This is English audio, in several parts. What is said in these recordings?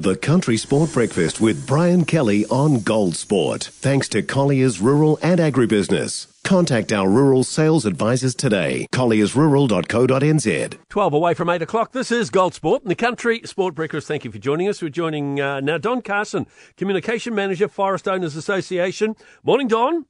The Country Sport Breakfast with Brian Kelly on Gold Sport. Thanks to Colliers Rural and Agribusiness. Contact our rural sales advisors today. colliersrural.co.nz. 12 away from 8 o'clock. This is Gold Sport and the Country Sport Breakfast. Thank you for joining us. We're joining uh, now Don Carson, Communication Manager, Forest Owners Association. Morning, Don.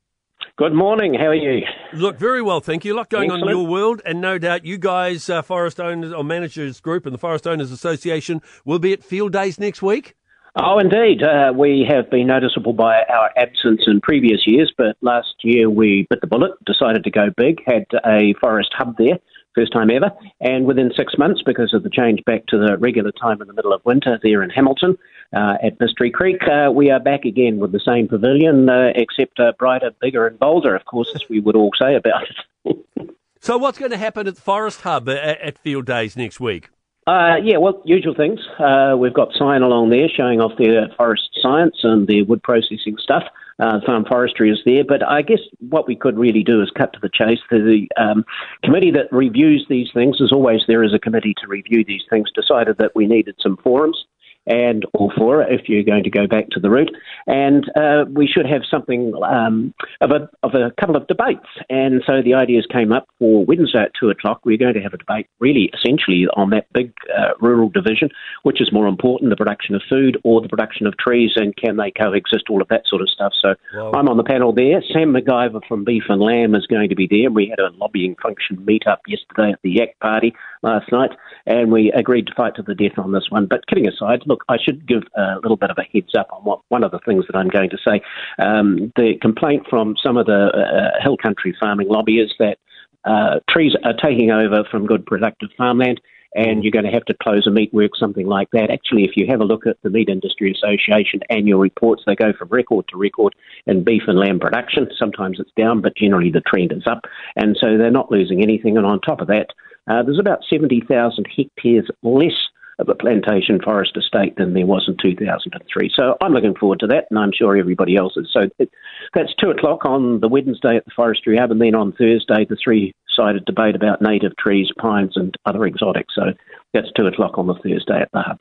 Good morning. How are you? Look, very well, thank you. A lot going Excellent. on in your world, and no doubt you guys, uh, Forest Owners or Managers Group and the Forest Owners Association, will be at Field Days next week. Oh, indeed. Uh, we have been noticeable by our absence in previous years, but last year we bit the bullet, decided to go big, had a forest hub there, first time ever, and within six months, because of the change back to the regular time in the middle of winter there in Hamilton uh, at Mystery Creek, uh, we are back again with the same pavilion, uh, except uh, brighter, bigger, and bolder, of course, as we would all say about it. So, what's going to happen at the Forest Hub at, at Field Days next week? Uh, yeah, well, usual things. Uh, we've got Scion along there showing off the forest science and their wood processing stuff. Uh, farm forestry is there, but I guess what we could really do is cut to the chase. The um, committee that reviews these things is always there as a committee to review these things. Decided that we needed some forums and all for it if you're going to go back to the route. And uh, we should have something um, of a of a couple of debates. And so the ideas came up for Wednesday at two o'clock. We're going to have a debate, really, essentially, on that big uh, rural division, which is more important: the production of food or the production of trees, and can they coexist? All of that sort of stuff. So Wow. I'm on the panel there. Sam McIvor from Beef and Lamb is going to be there. We had a lobbying function meet up yesterday at the Yak Party last night, and we agreed to fight to the death on this one. But kidding aside, look, I should give a little bit of a heads up on what one of the things that I'm going to say. Um, the complaint from some of the uh, hill country farming lobby is that uh, trees are taking over from good productive farmland. And you're going to have to close a meat work, something like that. Actually, if you have a look at the Meat Industry Association annual reports, they go from record to record in beef and lamb production. Sometimes it's down, but generally the trend is up. And so they're not losing anything. And on top of that, uh, there's about 70,000 hectares less of a plantation forest estate than there was in 2003. So I'm looking forward to that, and I'm sure everybody else is. So it, that's 2 o'clock on the Wednesday at the Forestry Hub, and then on Thursday, the three sided debate about native trees, pines, and other exotics. So that's 2 o'clock on the Thursday at the Hub.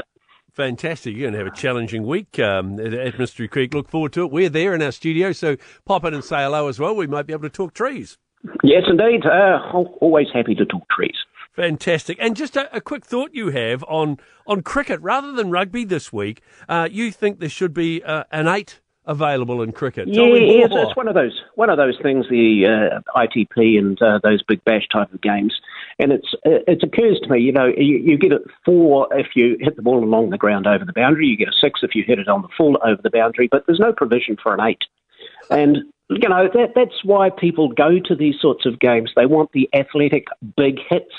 Fantastic. You're going to have a challenging week um, at, Mystery Creek. Look forward to it. We're there in our studio, so pop in and say hello as well. We might be able to talk trees. Yes, indeed. Uh, al- always happy to talk trees. Fantastic. And just a, a quick thought you have on, on cricket. Rather than rugby this week, uh, you think there should be uh, an eight available in cricket. Yeah, yes, it's one of those one of those things. The uh, IPL and uh, those big bash type of games, and it's it occurs to me, you know, you, you get a four if you hit the ball along the ground over the boundary. You get a six if you hit it on the full over the boundary, but there's no provision for an eight, and. You know that that's why people go to these sorts of games. They want the athletic big hits,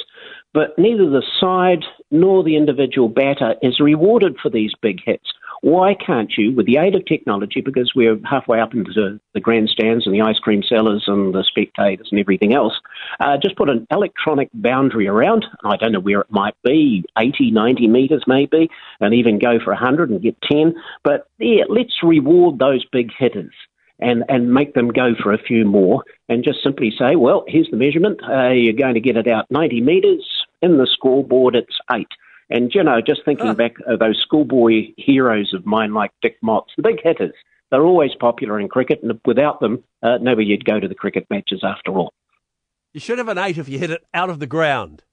but neither the side nor the individual batter is rewarded for these big hits. Why can't you, with the aid of technology, because we're halfway up into the grandstands and the ice cream sellers and the spectators and everything else, uh, just put an electronic boundary around? I don't know where it might be, 80, 90 metres maybe, and even go for 100 and get 10. But yeah, let's reward those big hitters and, and make them go for a few more and just simply say, well, here's the measurement. Uh, you're going to get it out 90 metres. In the scoreboard, it's eight. And, you know, just thinking Ah. back of those schoolboy heroes of mine like Dick Motz, the big hitters, they're always popular in cricket, and without them, uh, nobody'd go to the cricket matches after all. You should have an eight if you hit it out of the ground.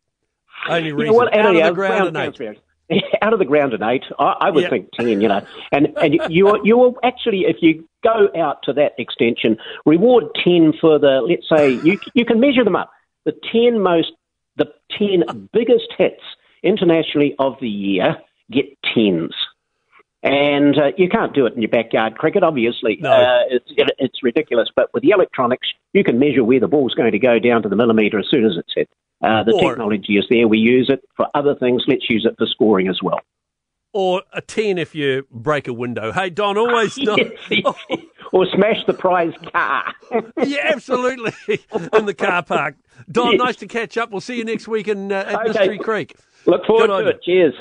Only reason. Well, out of yeah, the ground, an eight. Out of the ground an eight. I, I would think ten. You know, and and you are- you will actually, if you go out to that extension, reward ten for the. Let's say you you can measure them up. The ten most, the ten biggest hits internationally of the year get tens. And uh, you can't do it in your backyard cricket, obviously. No. Uh, it's, it, it's ridiculous. But with the electronics, you can measure where the ball's going to go down to the millimetre as soon as it's hit. Uh, the Or- technology is there. We use it for other things. Let's use it for scoring as well. Or a 10 if you break a window. Hey, Don, always. Don, or smash the prize car. yeah, absolutely. In the car park. Don, Yes. nice to catch up. We'll see you next week in, uh, at Okay. Mystery Creek. Look forward Good to you. it. Cheers.